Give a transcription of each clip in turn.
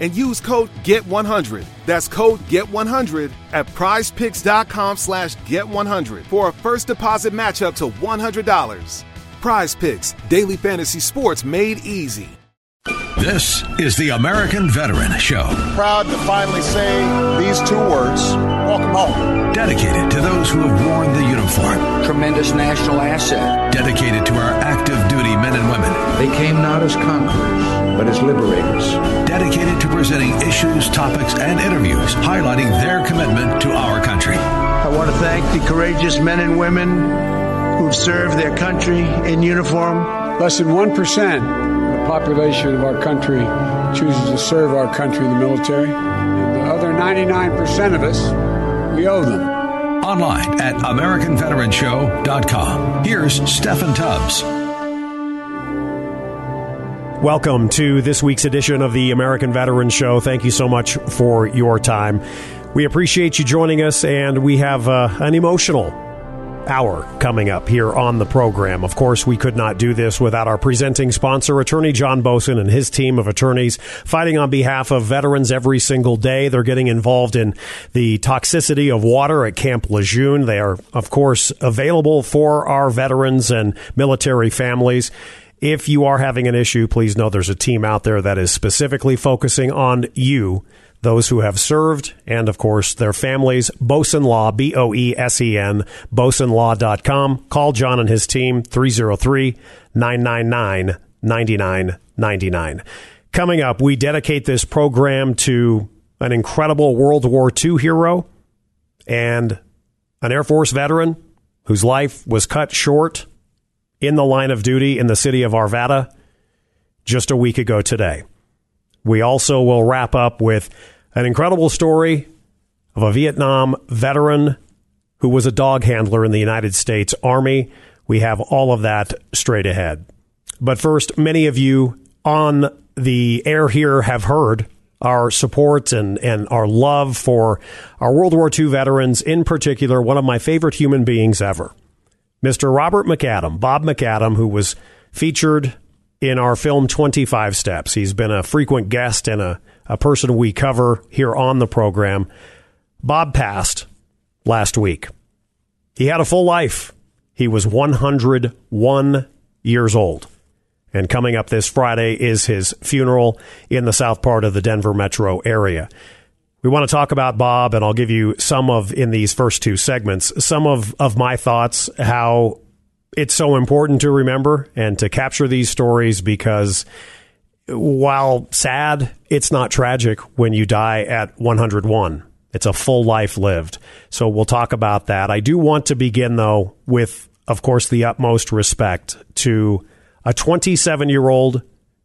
and use code GET100. That's code GET100 at prizepicks.com slash GET100 for a first deposit match up to $100. Prize Picks, daily fantasy sports made easy. This is the American Veteran Show. Proud to finally say these two words welcome home. Dedicated to those who have worn the uniform. Tremendous national asset. Dedicated to our active duty men and women. They came not as conquerors, but as liberators. Dedicated to presenting issues, topics, and interviews highlighting their commitment to our country. I want to thank the courageous men and women who've served their country in uniform. Less than 1% of the population of our country chooses to serve our country in the military. And the other 99% of us, we owe them. Online at AmericanVeteranShow.com. Here's Steffan Tubbs. Welcome to this week's edition of the American Veteran Show. Thank you so much for your time. We appreciate you joining us, and we have uh, an emotional hour coming up here on the program. Of course, we could not do this without our presenting sponsor, Attorney John Boesen and his team of attorneys fighting on behalf of veterans every single day. They're getting involved in the toxicity of water at Camp Lejeune. They are, of course, available for our veterans and military families. If you are having an issue, please know there's a team out there that is specifically focusing on you those who have served, and of course their families. Boesen Law, B O E S E N, BoesenLaw.com. Call John and his team, 303 999 9999. Coming up, we dedicate this program to an incredible World War II hero and an Air Force veteran whose life was cut short in the line of duty in the city of Arvada just a week ago today. We also will wrap up with an incredible story of a Vietnam veteran who was a dog handler in the United States Army. We have all of that straight ahead. But first, many of you on the air here have heard our support and, and our love for our World War II veterans, in particular, one of my favorite human beings ever, Mr. Robert McAdam, Bob McAdam, who was featured in our film 25 Steps. He's been a frequent guest and a a person we cover here on the program. Bob passed last week. He had a full life. He was 101 years old. And coming up this Friday is his funeral in the south part of the Denver metro area. We want to talk about Bob, and I'll give you some of, in these first two segments, some of, of my thoughts, how it's so important to remember and to capture these stories because while sad, it's not tragic when you die at 101. It's a full life lived. So we'll talk about that. I do want to begin, though, with, of course, the utmost respect to a 27 year old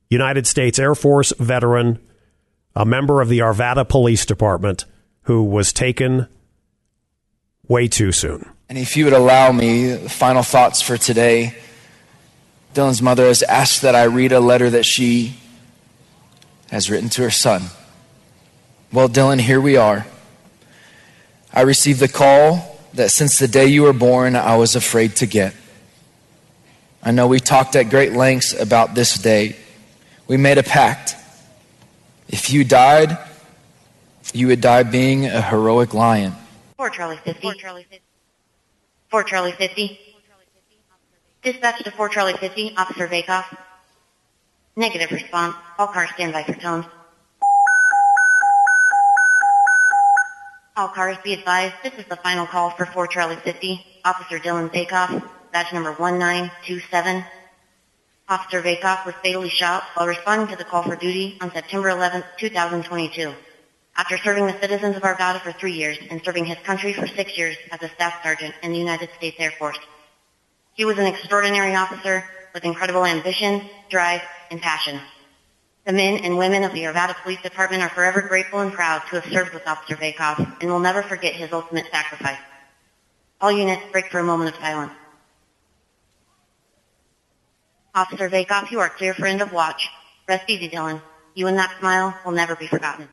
United States Air Force veteran, a member of the Arvada Police Department, who was taken way too soon. And if you would allow me, final thoughts for today. Dillon's mother has asked that I read a letter that she has written to her son. Well, Dillon, here we are. I received the call that since the day you were born, I was afraid to get. I know we talked at great lengths about this day. We made a pact. If you died, you would die being a heroic lion. For Charlie 50. For Charlie 50. For Charlie 50. Dispatch to 4 Charlie 50, Officer Vakoff. Negative response. All cars stand by for tones. All cars be advised, this is the final call for 4 Charlie 50. Officer Dillon Vakoff, badge number 1927. Officer Vakoff was fatally shot while responding to the call for duty on September 11, 2022. After serving the citizens of Arvada for three years and serving his country for six years as a staff sergeant in the United States Air Force. He was an extraordinary officer with incredible ambition, drive, and passion. The men and women of the Arvada Police Department are forever grateful and proud to have served with Officer Vakoff and will never forget his ultimate sacrifice. All units break for a moment of silence. Officer Vakoff, you are clear for end of watch. Rest easy, Dillon. You and that smile will never be forgotten.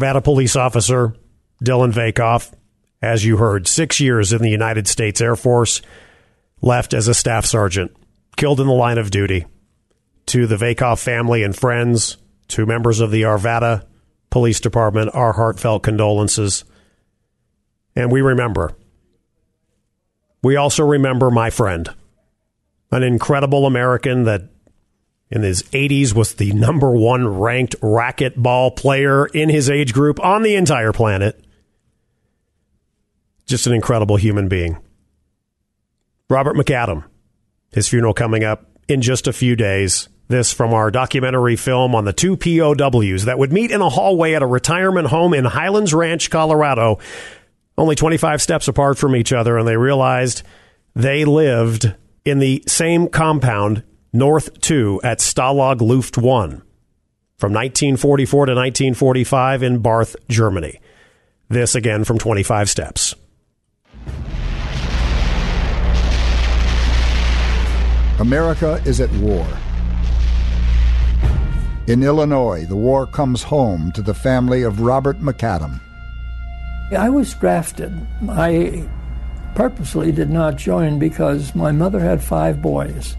Arvada police officer Dillon Vakoff, as you heard, six years in the United States Air Force, left as a staff sergeant, killed in the line of duty. To the Vakoff family and friends, to members of the Arvada Police Department, our heartfelt condolences. And we remember. We also remember my friend, an incredible American that in his 80s was the number one ranked racquetball player in his age group on the entire planet. Just an incredible human being. Robert McAdam, his funeral coming up in just a few days. This from our documentary film on the two POWs that would meet in a hallway at a retirement home in Highlands Ranch, Colorado, only 25 steps apart from each other, and they realized they lived in the same compound North 2 at Stalag Luft 1 from 1944 to 1945 in Barth, Germany. This again from 25 Steps. America is at war. In Illinois, the war comes home to the family of Robert McAdam. I was drafted. I purposely did not join because my mother had five boys.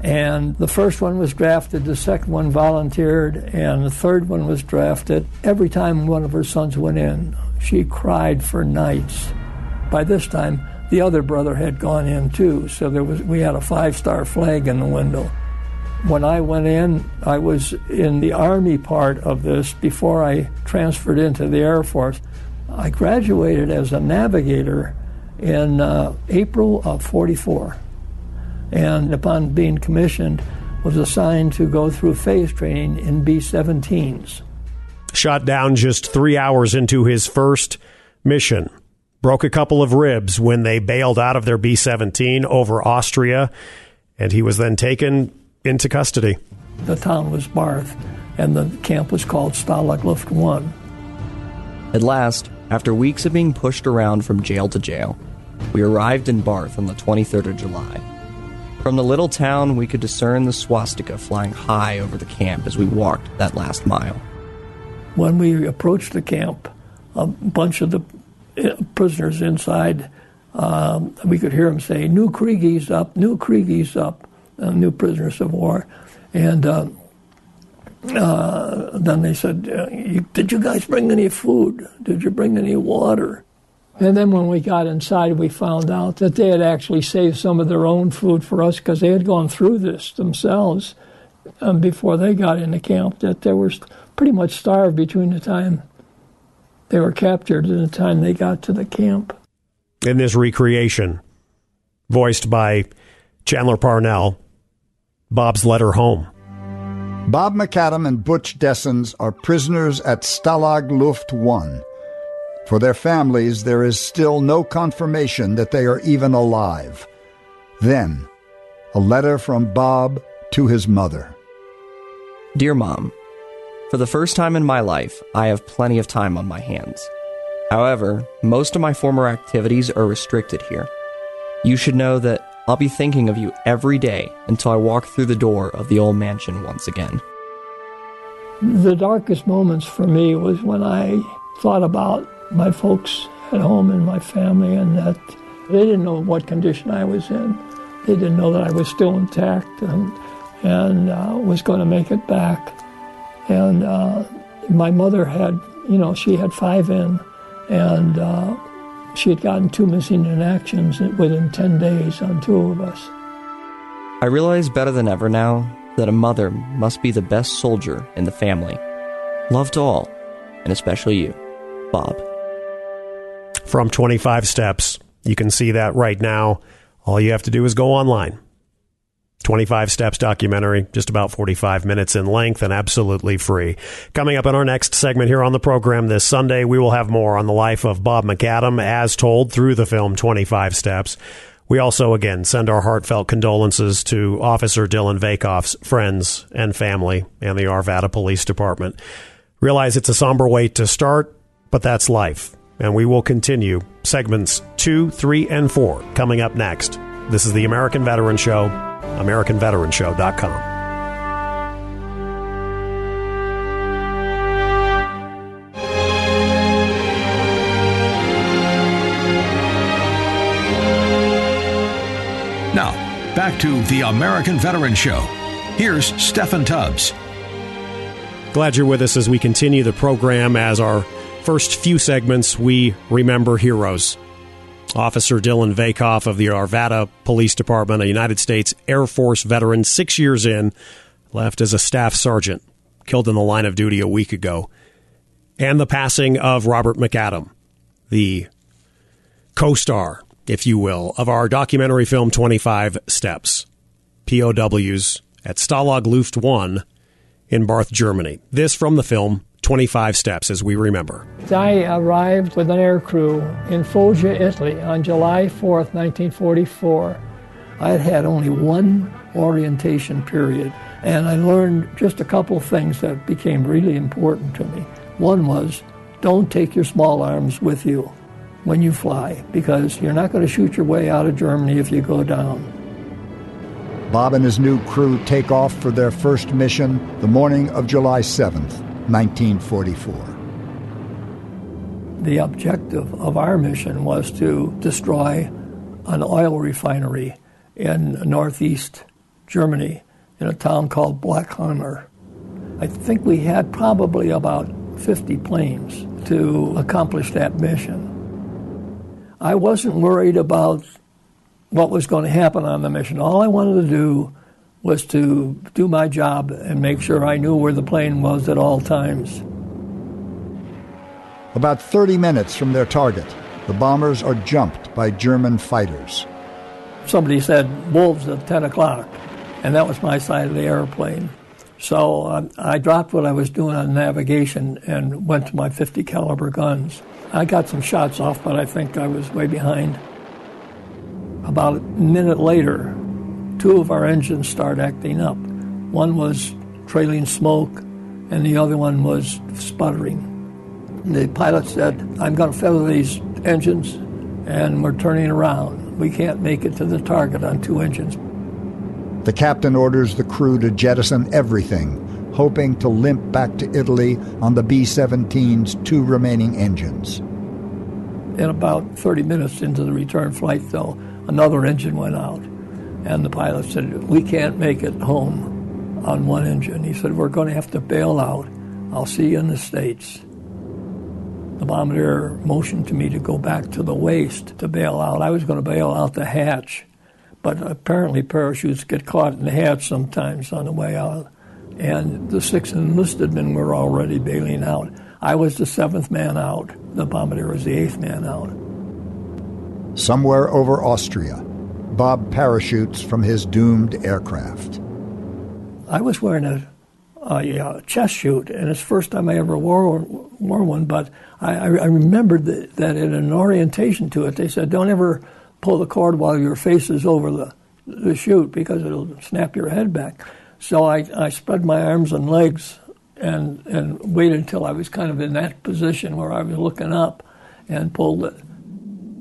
And the first one was drafted, the second one volunteered, and the third one was drafted. Every time one of her sons went in, she cried for nights. By this time, the other brother had gone in too, so there was we had a five-star flag in the window. When I went in, I was in the Army part of this before I transferred into the Air Force. I graduated as a navigator in uh, April of 44 and upon being commissioned was assigned to go through phase training in B-17s. Shot down just three hours into his first mission. Broke a couple of ribs when they bailed out of their B 17 over Austria, and he was then taken into custody. The town was Barth, and the camp was called Stalag Luft 1. At last, after weeks of being pushed around from jail to jail, we arrived in Barth on the 23rd of July. From the little town, we could discern the swastika flying high over the camp as we walked that last mile. When we approached the camp, a bunch of the uh, prisoners inside, um, we could hear them say, New Kriegies up, new Kriegies up, uh, new prisoners of war. And uh, uh, then they said, Did you guys bring any food? Did you bring any water? And then when we got inside, we found out that they had actually saved some of their own food for us because they had gone through this themselves um, before they got into camp, that they were pretty much starved between the time they were captured and the time they got to the camp. In this recreation, voiced by Chandler Parnell, Bob's letter home. Bob McAdam and Butch Dessens are prisoners at Stalag Luft 1 for their families, there is still no confirmation that they are even alive. Then, a letter from Bob to his mother. Dear Mom, for the first time in my life, I have plenty of time on my hands. However, most of my former activities are restricted here. You should know that I'll be thinking of you every day until I walk through the door of the old mansion once again. The darkest moments for me was when I thought about my folks at home and my family, and that They didn't know what condition I was in. They didn't know that I was still intact and, and uh, was going to make it back. And uh, my mother had, you know, she had five in, and uh, she had gotten two missing in actions within 10 days on two of us. I realize better than ever now that a mother must be the best soldier in the family. Love to all, and especially you, Bob. From 25 Steps. You can see that right now. All you have to do is go online. 25 Steps documentary, just about 45 minutes in length and absolutely free. Coming up in our next segment here on the program this Sunday, we will have more on the life of Bob McAdam as told through the film 25 Steps. We also, again, send our heartfelt condolences to Officer Dillon Vakoff's friends and family and the Arvada Police Department. Realize it's a somber way to start, but that's life. And we will continue segments two, three, and four coming up next. This is the American Veteran Show, AmericanVeteranShow.com. Now, back to the American Veteran Show. Here's Steffan Tubbs. Glad you're with us as we continue the program. As our first few segments, we remember heroes. Officer Dillon Vakoff of the Arvada Police Department, a United States Air Force veteran, six years in, left as a staff sergeant, killed in the line of duty a week ago. And the passing of Robert McAdam, the co star, if you will, of our documentary film 25 Steps, POWs at Stalag Luft 1 in Barth, Germany. This from the film 25 Steps, as we remember. I arrived with an air crew in Foggia, Italy on July 4th, 1944. I had had only one orientation period, and I learned just a couple things that became really important to me. One was don't take your small arms with you when you fly, because you're not going to shoot your way out of Germany if you go down. Bob and his new crew take off for their first mission the morning of July 7th, 1944. The objective of our mission was to destroy an oil refinery in northeast Germany in a town called Blechhammer. I think we had probably about 50 planes to accomplish that mission. I wasn't worried about what was going to happen on the mission. All I wanted to do was to do my job and make sure I knew where the plane was at all times. About 30 minutes from their target, the bombers are jumped by German fighters. Somebody said wolves at 10 o'clock, and that was my side of the airplane. So um, I dropped what I was doing on navigation and went to my 50 caliber guns. I got some shots off, but I think I was way behind. About a minute later, two of our engines start acting up. One was trailing smoke, and the other one was sputtering. The pilot said, I'm going to feather these engines, and we're turning around. We can't make it to the target on two engines. The captain orders the crew to jettison everything, hoping to limp back to Italy on the B 17's two remaining engines. In about 30 minutes into the return flight, though, another engine went out. And the pilot said, We can't make it home on one engine. He said, We're going to have to bail out. I'll see you in the States. The bombardier motioned to me to go back to the waist to bail out. I was going to bail out the hatch, but apparently parachutes get caught in the hatch sometimes on the way out. And the six enlisted men were already bailing out. I was the seventh man out. The bombardier was the eighth man out. Somewhere over Austria, Bob parachutes from his doomed aircraft. I was wearing a, a, chest chute, and it's the first time I ever wore, wore one, but I, I remembered that, that in an orientation to it, they said, don't ever pull the cord while your face is over the, the chute because it'll snap your head back. So I, I spread my arms and legs and, and waited until I was kind of in that position where I was looking up and pulled it.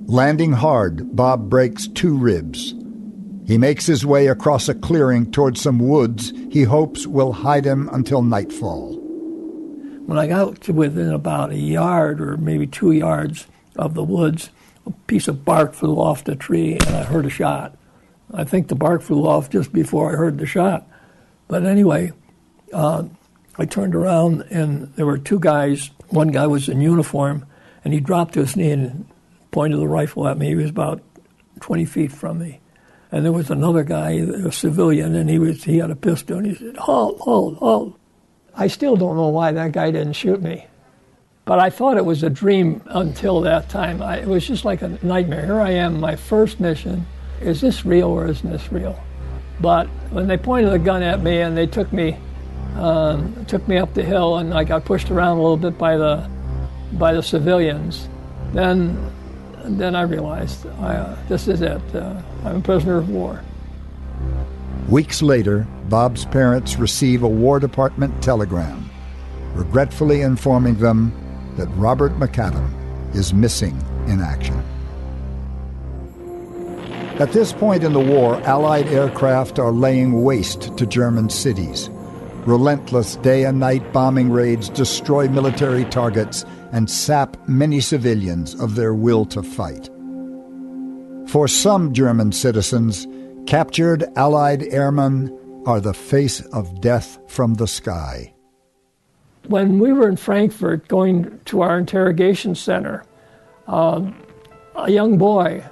Landing hard, Bob breaks two ribs. He makes his way across a clearing toward some woods he hopes will hide him until nightfall. When I got to within about a yard or maybe two yards of the woods, a piece of bark flew off the tree and I heard a shot. I think the bark flew off just before I heard the shot. But anyway, uh, I turned around and there were two guys. One guy was in uniform and he dropped to his knee and pointed the rifle at me. He was about 20 feet from me. And there was another guy, a civilian, and he was he had a pistol and he said, Halt, halt, halt. I still don't know why that guy didn't shoot me. But I thought it was a dream until that time. I, it was just like a nightmare. Here I am, my first mission. Is this real or isn't this real? But when they pointed the gun at me and they took me, um, took me up the hill, and I got pushed around a little bit by the, by the civilians, then, then I realized I, uh, this is it. Uh, I'm a prisoner of war. Weeks later, Bob's parents receive a War Department telegram, regretfully informing them that Robert McAdam is missing in action. At this point in the war, Allied aircraft are laying waste to German cities. Relentless day and night bombing raids destroy military targets and sap many civilians of their will to fight. For some German citizens, captured Allied airmen are the face of death from the sky. When we were in Frankfurt going to our interrogation center, um, a young boy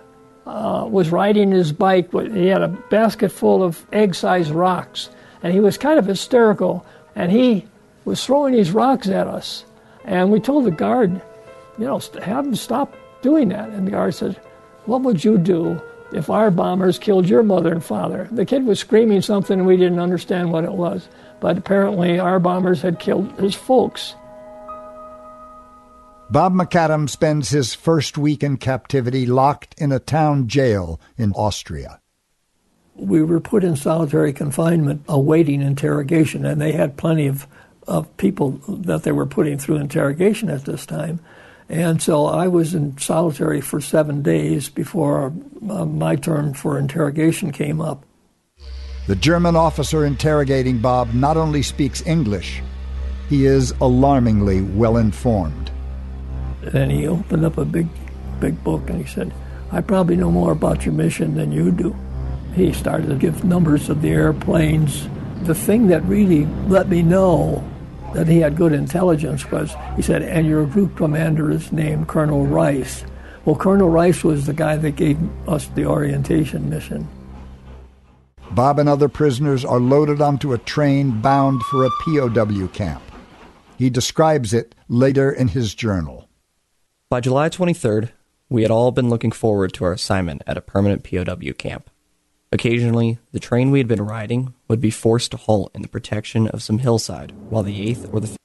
uh, was riding his bike. He had a basket full of egg sized rocks, and he was kind of hysterical. And he was throwing these rocks at us. And we told the guard, you know, have him stop doing that. And the guard said, What would you do if our bombers killed your mother and father? The kid was screaming something, and we didn't understand what it was. But apparently, our bombers had killed his folks. Bob McAdam spends his first week in captivity locked in a town jail in Austria. We were put in solitary confinement awaiting interrogation, and they had plenty of, of people that they were putting through interrogation at this time. And so I was in solitary for seven days before uh, my turn for interrogation came up. The German officer interrogating Bob not only speaks English, he is alarmingly well informed. And he opened up a big, big book and he said, I probably know more about your mission than you do. He started to give numbers of the airplanes. The thing that really let me know that he had good intelligence was he said, and your group commander is named Colonel Rice. Well, Colonel Rice was the guy that gave us the orientation mission. Bob and other prisoners are loaded onto a train bound for a POW camp. He describes it later in his journal. By July 23rd, we had all been looking forward to our assignment at a permanent POW camp. Occasionally, the train we had been riding would be forced to halt in the protection of some hillside while the 8th or the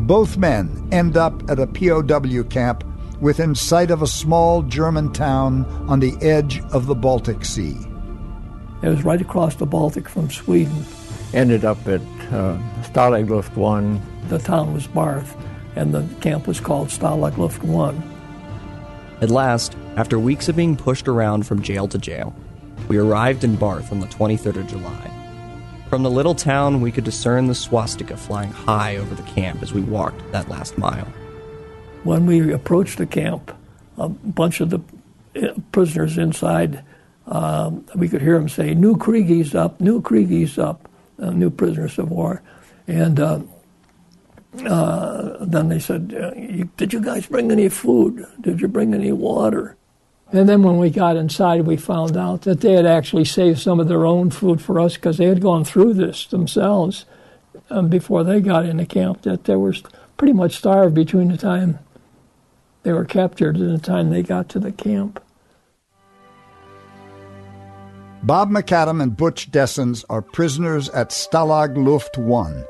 Both men end up at a POW camp within sight of a small German town on the edge of the Baltic Sea. It was right across the Baltic from Sweden. Ended up at uh, Stalag Luft 1. The town was Barth, and the camp was called Stalag Luft 1. At last, after weeks of being pushed around from jail to jail, we arrived in Barth on the 23rd of July. From the little town, we could discern the swastika flying high over the camp as we walked that last mile. When we approached the camp, a bunch of the uh, prisoners inside, um, we could hear them say, New Kriegies up, new Kriegies up, uh, new prisoners of war. And uh, uh, then they said, Did you guys bring any food? Did you bring any water? And then when we got inside, we found out that they had actually saved some of their own food for us because they had gone through this themselves um, before they got into camp, that they were pretty much starved between the time they were captured and the time they got to the camp. Bob McAdam and Butch Dessens are prisoners at Stalag Luft 1.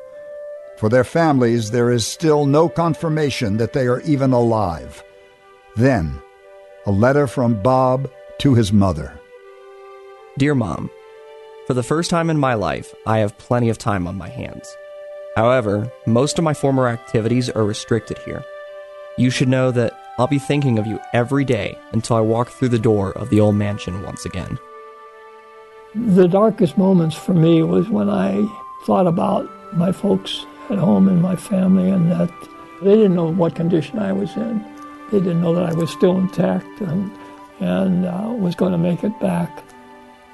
For their families, there is still no confirmation that they are even alive. Then, a letter from Bob to his mother. Dear Mom, for the first time in my life, I have plenty of time on my hands. However, most of my former activities are restricted here. You should know that I'll be thinking of you every day until I walk through the door of the old mansion once again. The darkest moments for me was when I thought about my folks at home and my family, and that they didn't know what condition I was in. They didn't know that I was still intact and, and uh, was going to make it back.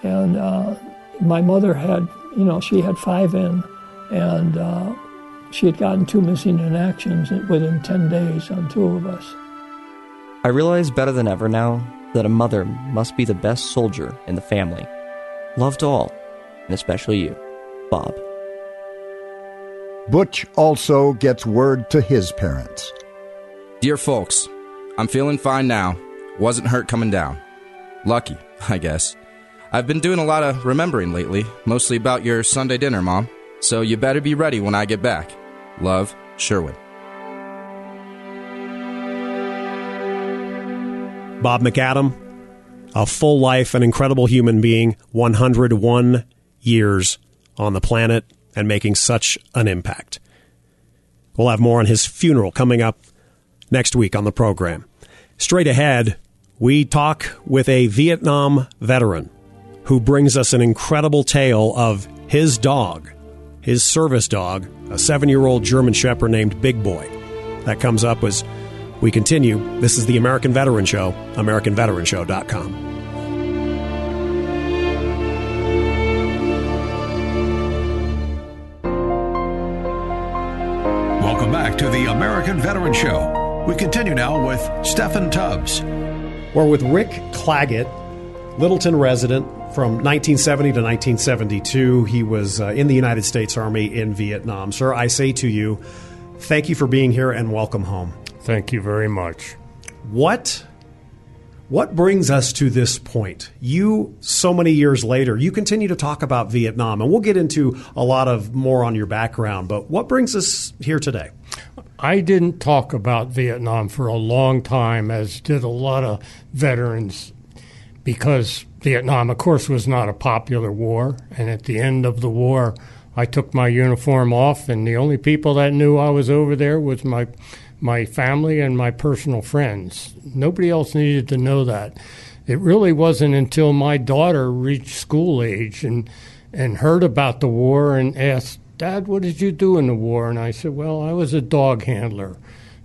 And uh, my mother had, you know, she had five in, and uh, she had gotten two missing in actions within 10 days on two of us. I realize better than ever now that a mother must be the best soldier in the family. Loved all, and especially you, Bob. Butch also gets word to his parents. Dear folks, I'm feeling fine now. Wasn't hurt coming down. Lucky, I guess. I've been doing a lot of remembering lately, mostly about your Sunday dinner, Mom. So you better be ready when I get back. Love, Sherwin. Bob McAdam, a full life, an incredible human being, 101 years on the planet and making such an impact. We'll have more on his funeral coming up next week on the program. Straight ahead, we talk with a Vietnam veteran who brings us an incredible tale of his dog, his service dog, a seven year old German Shepherd named Big Boy. That comes up as we continue. This is the American Veteran Show, AmericanVeteranShow.com. Welcome back to the American Veteran Show. We continue now with Steffan Tubbs. We're with Rick Claggett, Littleton resident from 1970 to 1972. He was uh, in the United States Army in Vietnam. Sir, I say to you, thank you for being here and welcome home. Thank you very much. What what brings us to this point? You, so many years later, you continue to talk about Vietnam, and we'll get into a lot of more on your background, but what brings us here today? I didn't talk about Vietnam for a long time, as did a lot of veterans, because Vietnam, of course, was not a popular war. And at the end of the war, I took my uniform off, and the only people that knew I was over there was my my family and my personal friends. Nobody else needed to know that. It really wasn't until my daughter reached school age and and heard about the war and asked, "Dad, what did you do in the war?" And I said, "Well, I was a dog handler."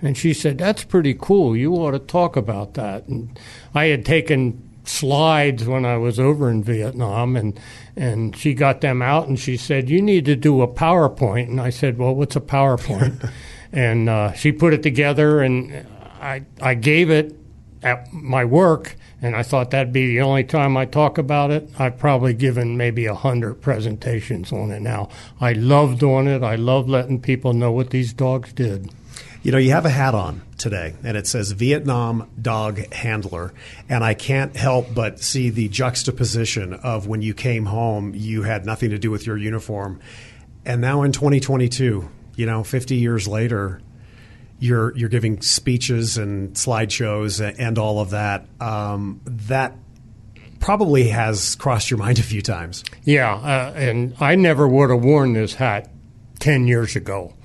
And she said, "That's pretty cool. You ought to talk about that." And I had taken slides when I was over in Vietnam and and she got them out and she said, "You need to do a PowerPoint." And I said, "Well, what's a PowerPoint?" and uh, she put it together, and I I gave it at my work, and I thought that'd be the only time I talk about it. I've probably given maybe a hundred presentations on it now. I love doing it. I love letting people know what these dogs did. You know, you have a hat on today, and it says Vietnam Dog Handler. And I can't help but see the juxtaposition of when you came home, you had nothing to do with your uniform. And now in 2022, you know, 50 years later, you're you're giving speeches and slideshows and all of that. Um, that probably has crossed your mind a few times. Yeah, uh, and I never would have worn this hat 10 years ago.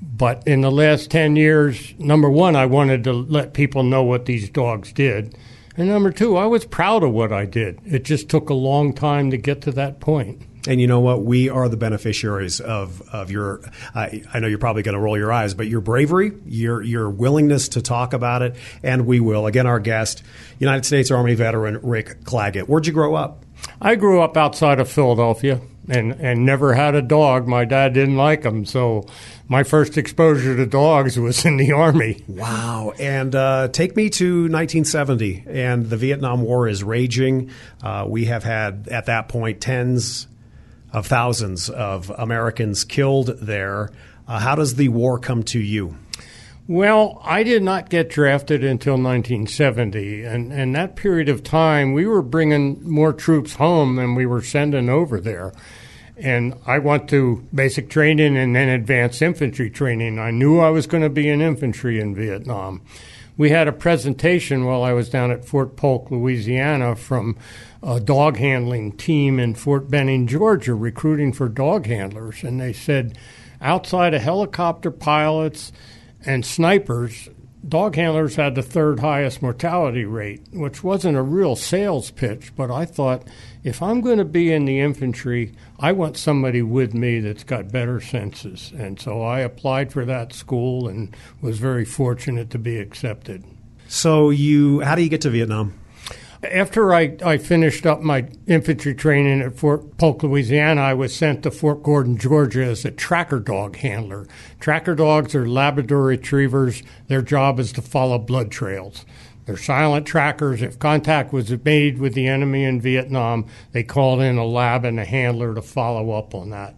But in the last 10 years, number one, I wanted to let people know what these dogs did. And number two, I was proud of what I did. It just took a long time to get to that point. And you know what? We are the beneficiaries of of your. I, I know you're probably going to roll your eyes, but your bravery, your your willingness to talk about it, and we will. Again, our guest, United States Army veteran Rick Claggett. Where'd you grow up? I grew up outside of Philadelphia and and never had a dog. My dad didn't like them, so my first exposure to dogs was in the army. Wow! And uh, take me to 1970, and the Vietnam War is raging. Uh, we have had at that point tens of thousands of Americans killed there. Uh, how does the war come to you? Well, I did not get drafted until 1970, and, and that period of time, we were bringing more troops home than we were sending over there. And I went to basic training and then advanced infantry training. I knew I was going to be in infantry in Vietnam. We had a presentation while I was down at Fort Polk, Louisiana, from a dog handling team in Fort Benning, Georgia, recruiting for dog handlers. And they said, outside of helicopter pilots and snipers, dog handlers had the third highest mortality rate, which wasn't a real sales pitch, but I thought if I'm going to be in the infantry, I want somebody with me that's got better senses. And so I applied for that school and was very fortunate to be accepted. So you, how do you get to Vietnam? After I, I finished up my infantry training at Fort Polk, Louisiana, I was sent to Fort Gordon, Georgia as a tracker dog handler. Tracker dogs are Labrador retrievers. Their job is to follow blood trails. They're silent trackers. If contact was made with the enemy in Vietnam, they called in a lab and a handler to follow up on that.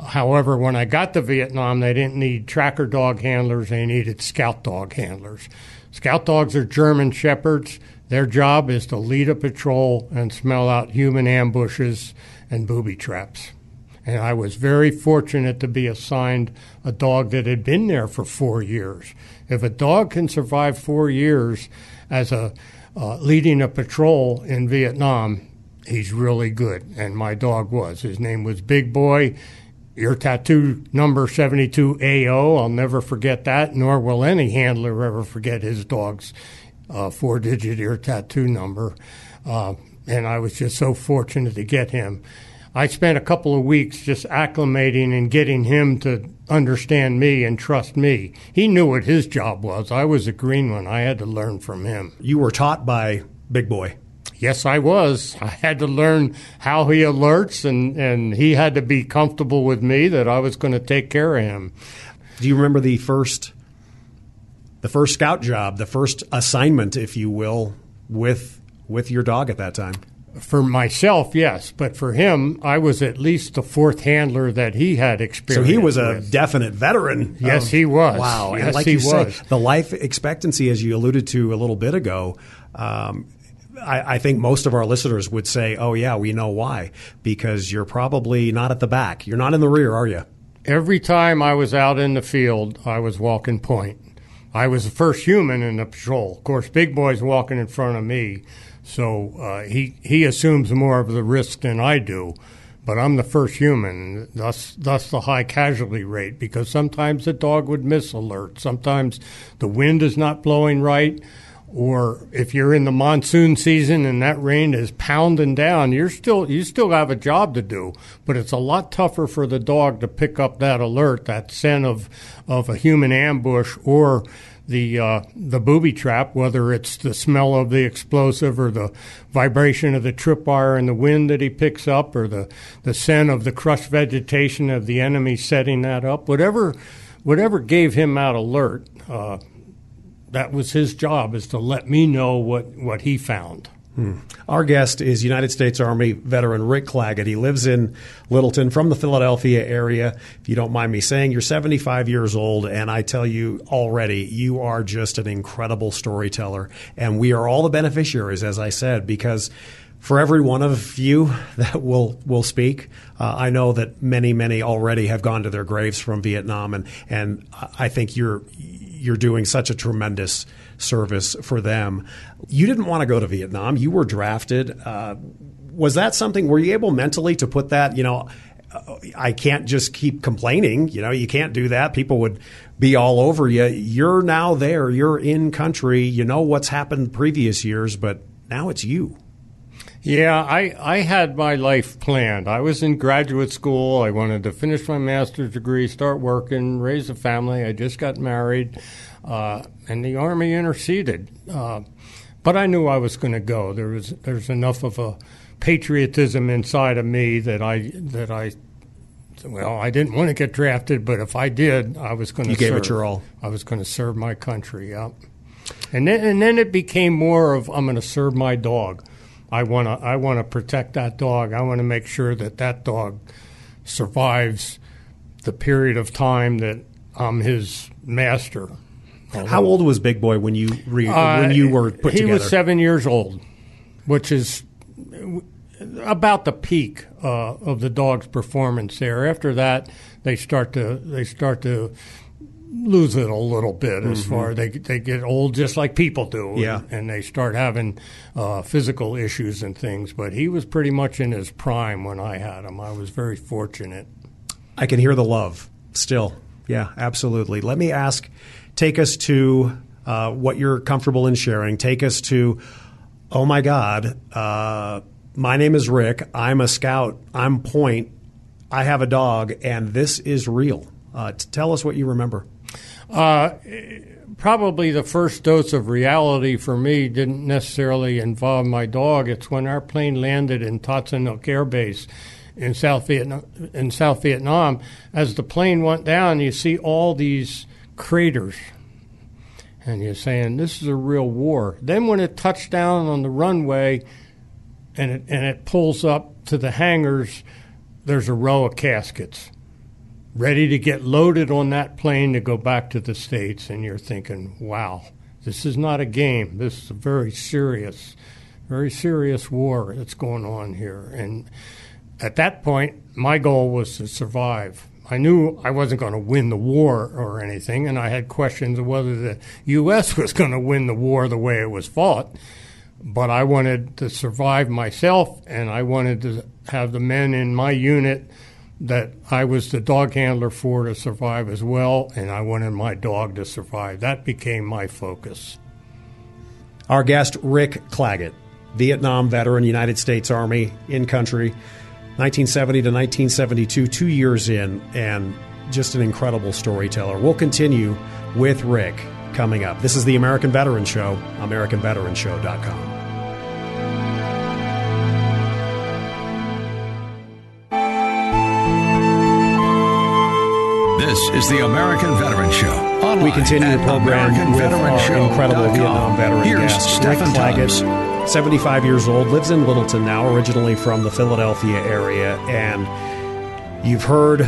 However, when I got to Vietnam, they didn't need tracker dog handlers, they needed scout dog handlers. Scout dogs are German shepherds. Their job is to lead a patrol and smell out human ambushes and booby traps. And I was very fortunate to be assigned a dog that had been there for four years. If a dog can survive four years as a uh, leading a patrol in Vietnam, he's really good. And my dog was. His name was Big Boy. Ear tattoo number 72AO. I'll never forget that, nor will any handler ever forget his dog's uh, four digit ear tattoo number. Uh, and I was just so fortunate to get him. I spent a couple of weeks just acclimating and getting him to understand me and trust me. He knew what his job was. I was a green one. I had to learn from him. You were taught by Big Boy. Yes, I was. I had to learn how he alerts, and, and he had to be comfortable with me that I was going to take care of him. Do you remember the first the first scout job, the first assignment, if you will, with with your dog at that time? For myself, yes, but for him, I was at least the fourth handler that he had experience. So he was a with. definite veteran. Yes, of, he was. Wow, yes, and like he you was. say, the life expectancy, as you alluded to a little bit ago. Um, I, I, think most of our listeners would say, "Oh yeah, we know why," because you're probably not at the back. You're not in the rear, are you? Every time I was out in the field, I was walking point. I was the first human in the patrol. Of course, Big Boy's walking in front of me, so uh, he he assumes more of the risk than I do. But I'm the first human, thus thus the high casualty rate. Because sometimes the dog would miss alert. Sometimes the wind is not blowing right, or if you're in the monsoon season and that rain is pounding down, you're still you still have a job to do. But it's a lot tougher for the dog to pick up that alert, that scent of of a human ambush or the uh, the booby trap, whether it's the smell of the explosive or the vibration of the tripwire and the wind that he picks up, or the the scent of the crushed vegetation of the enemy setting that up, whatever whatever gave him that alert. Uh, that was his job is to let me know what, what he found. Hmm. Our guest is United States Army veteran Rick Claggett. He lives in Littleton from the Philadelphia area. If you don't mind me saying, you're 75 years old, and I tell you already, you are just an incredible storyteller. And we are all the beneficiaries, as I said, because for every one of you that will will speak, uh, I know that many, many already have gone to their graves from Vietnam, and and I think you're you're doing such a tremendous service for them. You didn't want to go to Vietnam. You were drafted. Uh, was that something? Were you able mentally to put that? You know, I can't just keep complaining. You know, you can't do that. People would be all over you. You're now there. You're in country. You know what's happened previous years, but now it's you. Yeah, I, I had my life planned. I was in graduate school. I wanted to finish my master's degree, start working, raise a family. I just got married, uh, and the Army interceded. Uh, but I knew I was going to go. There was there's enough of a patriotism inside of me that I that I well, I didn't want to get drafted, but if I did, I was going to. You gave serve. it your all. I was going to serve my country. Yeah, and then and then it became more of I'm going to serve my dog. I want to I want to protect that dog. I want to make sure that that dog survives the period of time that I'm his master. How old was Big Boy when you re, Uh, when you were put he together? He was seven years old, which is about the peak uh, of the dog's performance there. After that, they start to they start to lose it a little bit as Mhm. far they they get old just like people do. Yeah. and, and they start having uh, physical issues and things. But he was pretty much in his prime when I had him. I was very fortunate. I can hear the love still. Yeah, absolutely. Let me ask, take us to uh, what you're comfortable in sharing. Take us to, oh my God, uh, my name is Rick. I'm a scout. I'm Point. I have a dog, and this is real. Uh, tell us what you remember. Uh, probably the first dose of reality for me didn't necessarily involve my dog. It's when our plane landed in Tan Son Air Base in South Vietnam. In South Vietnam, as the plane went down, you see all these craters, and you're saying this is a real war. Then when it touched down on the runway, and it and it pulls up to the hangars, there's a row of caskets ready to get loaded on that plane to go back to the States, and you're thinking, wow, this is not a game. This is a very serious, very serious war that's going on here. And at that point, my goal was to survive. I knew I wasn't going to win the war or anything, and I had questions of whether the U.S. was going to win the war the way it was fought. But I wanted to survive myself, and I wanted to have the men in my unit that I was the dog handler for to survive as well, and I wanted my dog to survive. That became my focus. Our guest, Rick Claggett, Vietnam veteran, United States Army, in country, 1970 to 1972, two years in, and just an incredible storyteller. We'll continue with Rick coming up. This is the American Veteran Show, AmericanVeteranShow.com. This is the American Veteran Show. Online we continue the program with our incredible Vietnam veteran Here's guest, Steffan Rick Claggett, 75 years old, lives in Littleton now, originally from the Philadelphia area, and you've heard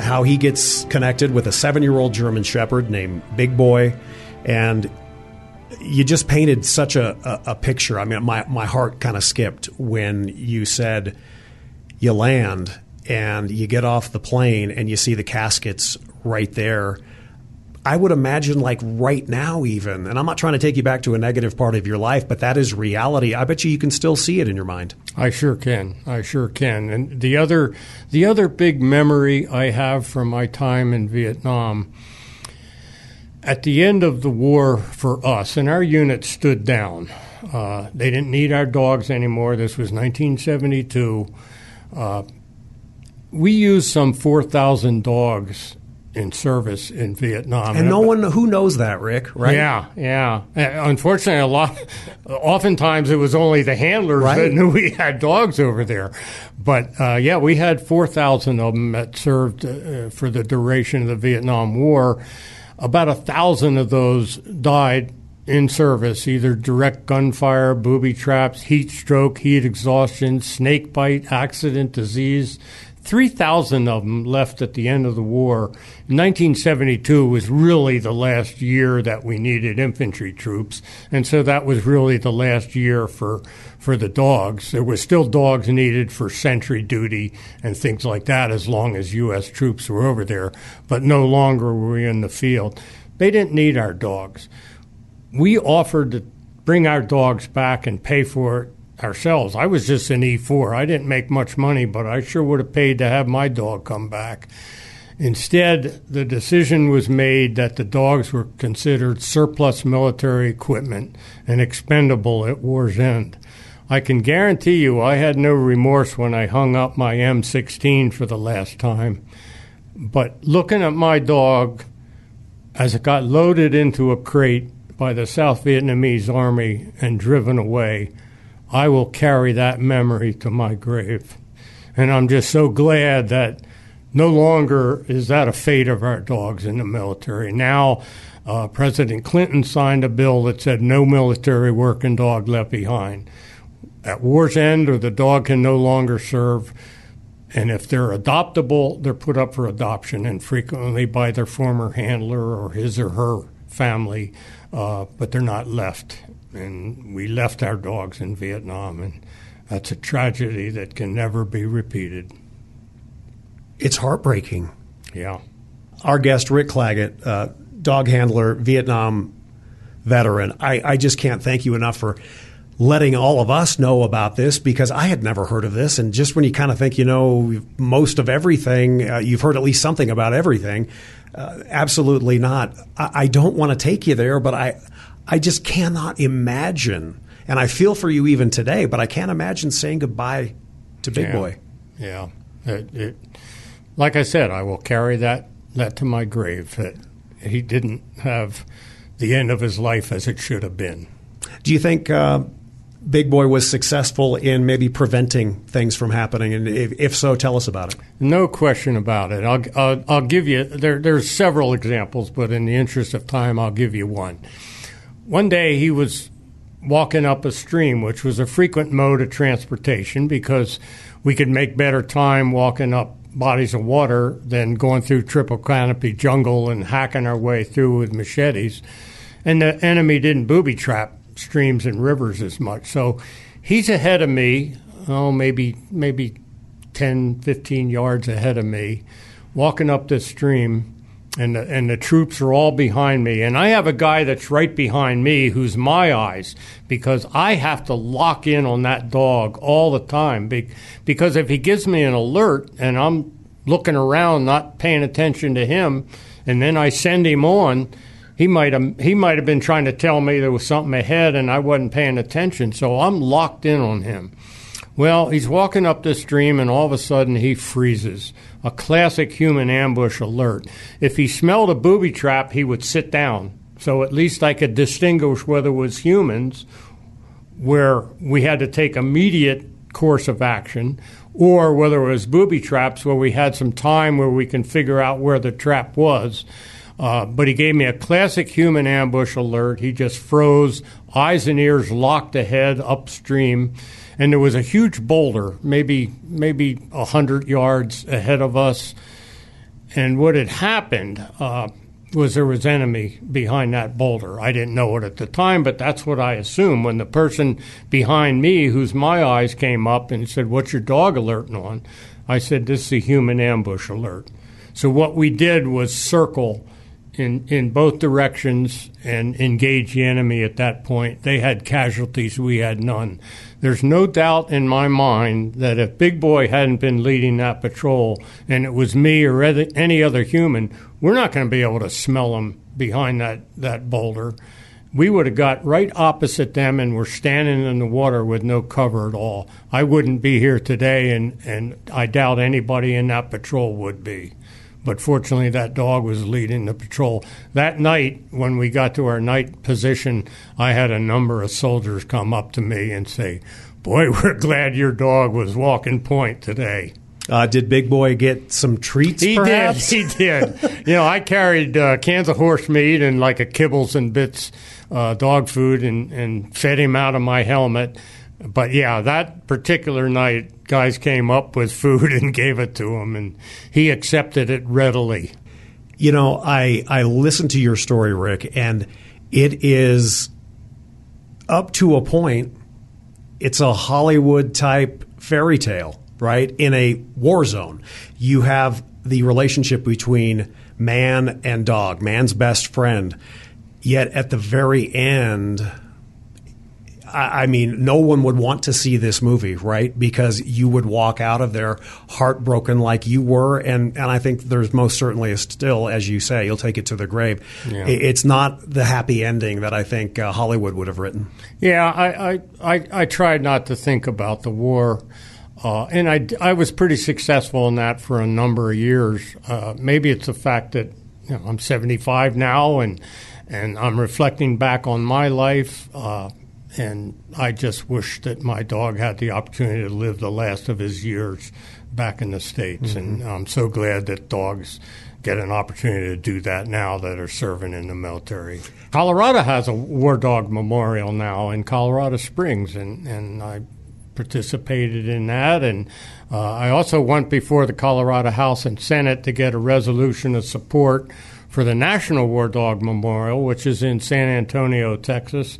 how he gets connected with a seven-year-old German Shepherd named Big Boy, and you just painted such a, a, a picture. I mean, my my heart kind of skipped when you said you land and you get off the plane and you see the caskets right there. I would imagine, like right now, even, and I'm not trying to take you back to a negative part of your life, but that is reality. I bet you you can still see it in your mind. I sure can. I sure can. And the other, the other big memory I have from my time in Vietnam, at the end of the war for us, and our unit stood down. Uh, they didn't need our dogs anymore. This was 1972. Uh, we used some 4,000 dogs in service in Vietnam. And no one who knows that, Rick, right? Yeah, yeah. Uh, Unfortunately, a lot. Oftentimes, it was only the handlers Right. that knew we had dogs over there. But uh, yeah, we had four thousand of them that served uh, for the duration of the Vietnam War. About a thousand of those died in service, either direct gunfire, booby traps, heat stroke, heat exhaustion, snake bite, accident, disease. 3,000 of them left at the end of the war. 1972 was really the last year that we needed infantry troops, and so that was really the last year for for the dogs. There were still dogs needed for sentry duty and things like that as long as U.S. troops were over there, but no longer were we in the field. They didn't need our dogs. We offered to bring our dogs back and pay for it ourselves. I was just an E4. I didn't make much money, but I sure would have paid to have my dog come back. Instead, the decision was made that the dogs were considered surplus military equipment and expendable at war's end. I can guarantee you I had no remorse when I hung up my M16 for the last time. But looking at my dog as it got loaded into a crate by the South Vietnamese army and driven away, I will carry that memory to my grave. And I'm just so glad that no longer is that a fate of our dogs in the military. Now, uh, President Clinton signed a bill that said no military working dog left behind. At war's end, or the dog can no longer serve. And if they're adoptable, they're put up for adoption, and frequently by their former handler or his or her family, uh, but they're not left. And we left our dogs in Vietnam, and that's a tragedy that can never be repeated. It's heartbreaking. Yeah. Our guest, Rick Claggett, uh, dog handler, Vietnam veteran. I, I just can't thank you enough for letting all of us know about this because I had never heard of this. And just when you kind of think you know most of everything, uh, you've heard at least something about everything. Uh, absolutely not. I, I don't want to take you there, but I, I just cannot imagine. And I feel for you even today, but I can't imagine saying goodbye to Big yeah. Boy. Yeah. It, it, like I said, I will carry that, that to my grave that he didn't have the end of his life as it should have been. Do you think uh, Big Boy was successful in maybe preventing things from happening? And if, if so, tell us about it. No question about it. I'll, I'll, I'll give you, there, there's several examples, but in the interest of time, I'll give you one. One day he was walking up a stream, which was a frequent mode of transportation because we could make better time walking up bodies of water than going through triple canopy jungle and hacking our way through with machetes. And the enemy didn't booby trap streams and rivers as much. So he's ahead of me, oh, maybe, maybe 10, 15 yards ahead of me, walking up this stream and the, and the troops are all behind me. And I have a guy that's right behind me who's my eyes because I have to lock in on that dog all the time. Because if he gives me an alert and I'm looking around, not paying attention to him, and then I send him on, he might have he might have been trying to tell me there was something ahead and I wasn't paying attention. So I'm locked in on him. Well, he's walking up this stream and all of a sudden he freezes. A classic human ambush alert. If he smelled a booby trap, he would sit down. So at least I could distinguish whether it was humans where we had to take immediate course of action or whether it was booby traps where we had some time where we can figure out where the trap was. Uh, but he gave me a classic human ambush alert. He just froze, eyes and ears locked ahead upstream and there was a huge boulder, maybe maybe hundred yards ahead of us. And what had happened uh, was there was enemy behind that boulder. I didn't know it at the time, but that's what I assumed. When the person behind me, whose my eyes came up and said, "What's your dog alerting on?" I said, "This is a human ambush alert." So what we did was circle in, in both directions and engage the enemy at that point. They had casualties, we had none. There's no doubt in my mind that if Big Boy hadn't been leading that patrol and it was me or any other human, we're not going to be able to smell them behind that, that boulder. We would have got right opposite them and we're standing in the water with no cover at all. I wouldn't be here today, and, and I doubt anybody in that patrol would be but fortunately that dog was leading the patrol. That night, when we got to our night position, I had a number of soldiers come up to me and say, Boy, we're glad your dog was walking point today. Uh, did Big Boy get some treats? He perhaps? did. He did. you know, I carried uh, cans of horse meat and like a kibbles and bits uh, dog food and, and fed him out of my helmet. But yeah, that particular night, guys came up with food and gave it to him, and he accepted it readily. You know, I I listened to your story, Rick, and it is up to a point. It's a Hollywood type fairy tale, right? In a war zone, you have the relationship between man and dog, man's best friend. Yet at the very end, I mean, no one would want to see this movie, right? Because you would walk out of there heartbroken like you were, and and I think there's most certainly still, as you say, you'll take it to the grave. Yeah. It's not the happy ending that I think uh, Hollywood would have written. Yeah, I, I I I tried not to think about the war. Uh, and I, I was pretty successful in that for a number of years. Uh, maybe it's the fact that you know, I'm 75 now, and and I'm reflecting back on my life. Uh, and I just wish that my dog had the opportunity to live the last of his years back in the States. Mm-hmm. And I'm so glad that dogs get an opportunity to do that now that are serving in the military. Colorado has a war dog memorial now in Colorado Springs, and, and I participated in that. And uh, I also went before the Colorado House and Senate to get a resolution of support for the National War Dog Memorial, which is in San Antonio, Texas.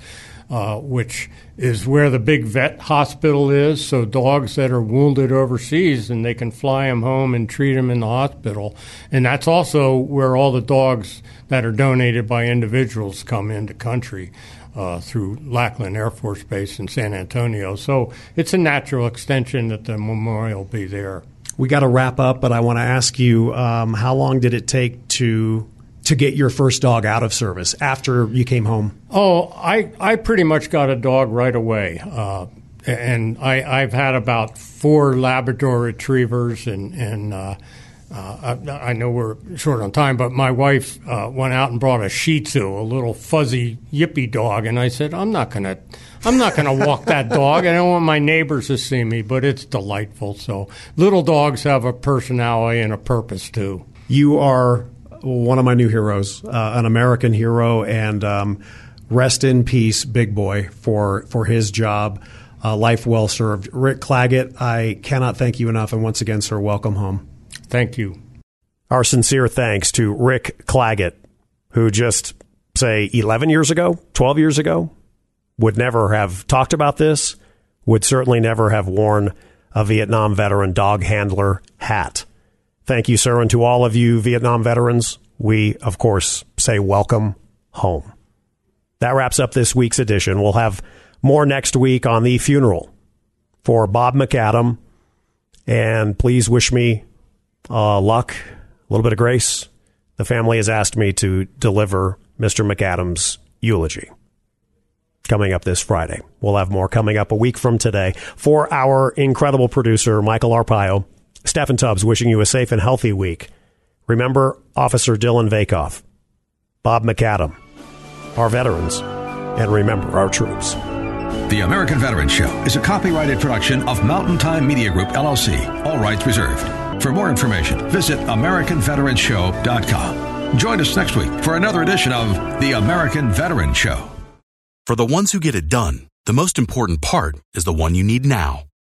Uh, which is where the big vet hospital is. So dogs that are wounded overseas and they can fly them home and treat them in the hospital. And that's also where all the dogs that are donated by individuals come into country. Uh, through Lackland Air Force Base in San Antonio. So it's a natural extension that the memorial be there. We got to wrap up, but I want to ask you um, how long did it take to to get your first dog out of service after you came home? Oh, I, I pretty much got a dog right away. Uh, and I, I've had about four Labrador retrievers, and, and uh, uh, I, I, know we're short on time, but my wife uh, went out and brought a Shih Tzu, a little fuzzy yippy dog, and I said, "I'm not gonna, I'm not gonna walk that dog. I don't want my neighbors to see me, but it's delightful." So little dogs have a personality and a purpose too. You are one of my new heroes, uh, an American hero, and um, rest in peace, Big Boy, for for his job. Uh, life well served. Rick Claggett, I cannot thank you enough, and once again, sir, welcome home. Thank you. Our sincere thanks to Rick Claggett, who just say 11 years ago, 12 years ago, would never have talked about this, would certainly never have worn a Vietnam veteran dog handler hat. Thank you, sir. And to all of you Vietnam veterans, we, of course, say welcome home. That wraps up this week's edition. We'll have more next week on the funeral for Bob McAdam. And please wish me uh, luck, a little bit of grace. The family has asked me to deliver Mr. McAdam's eulogy coming up this Friday. We'll have more coming up a week from today. For our incredible producer, Michael Arpaio, Steffan Tubbs wishing you a safe and healthy week. Remember Officer Dillon Vakoff, Bob McAdam, our veterans, and remember our troops. The American Veteran Show is a copyrighted production of Mountain Time Media Group, LLC, all rights reserved. For more information, visit AmericanVeteranShow.com. Join us next week for another edition of The American Veteran Show. For the ones who get it done, the most important part is the one you need now.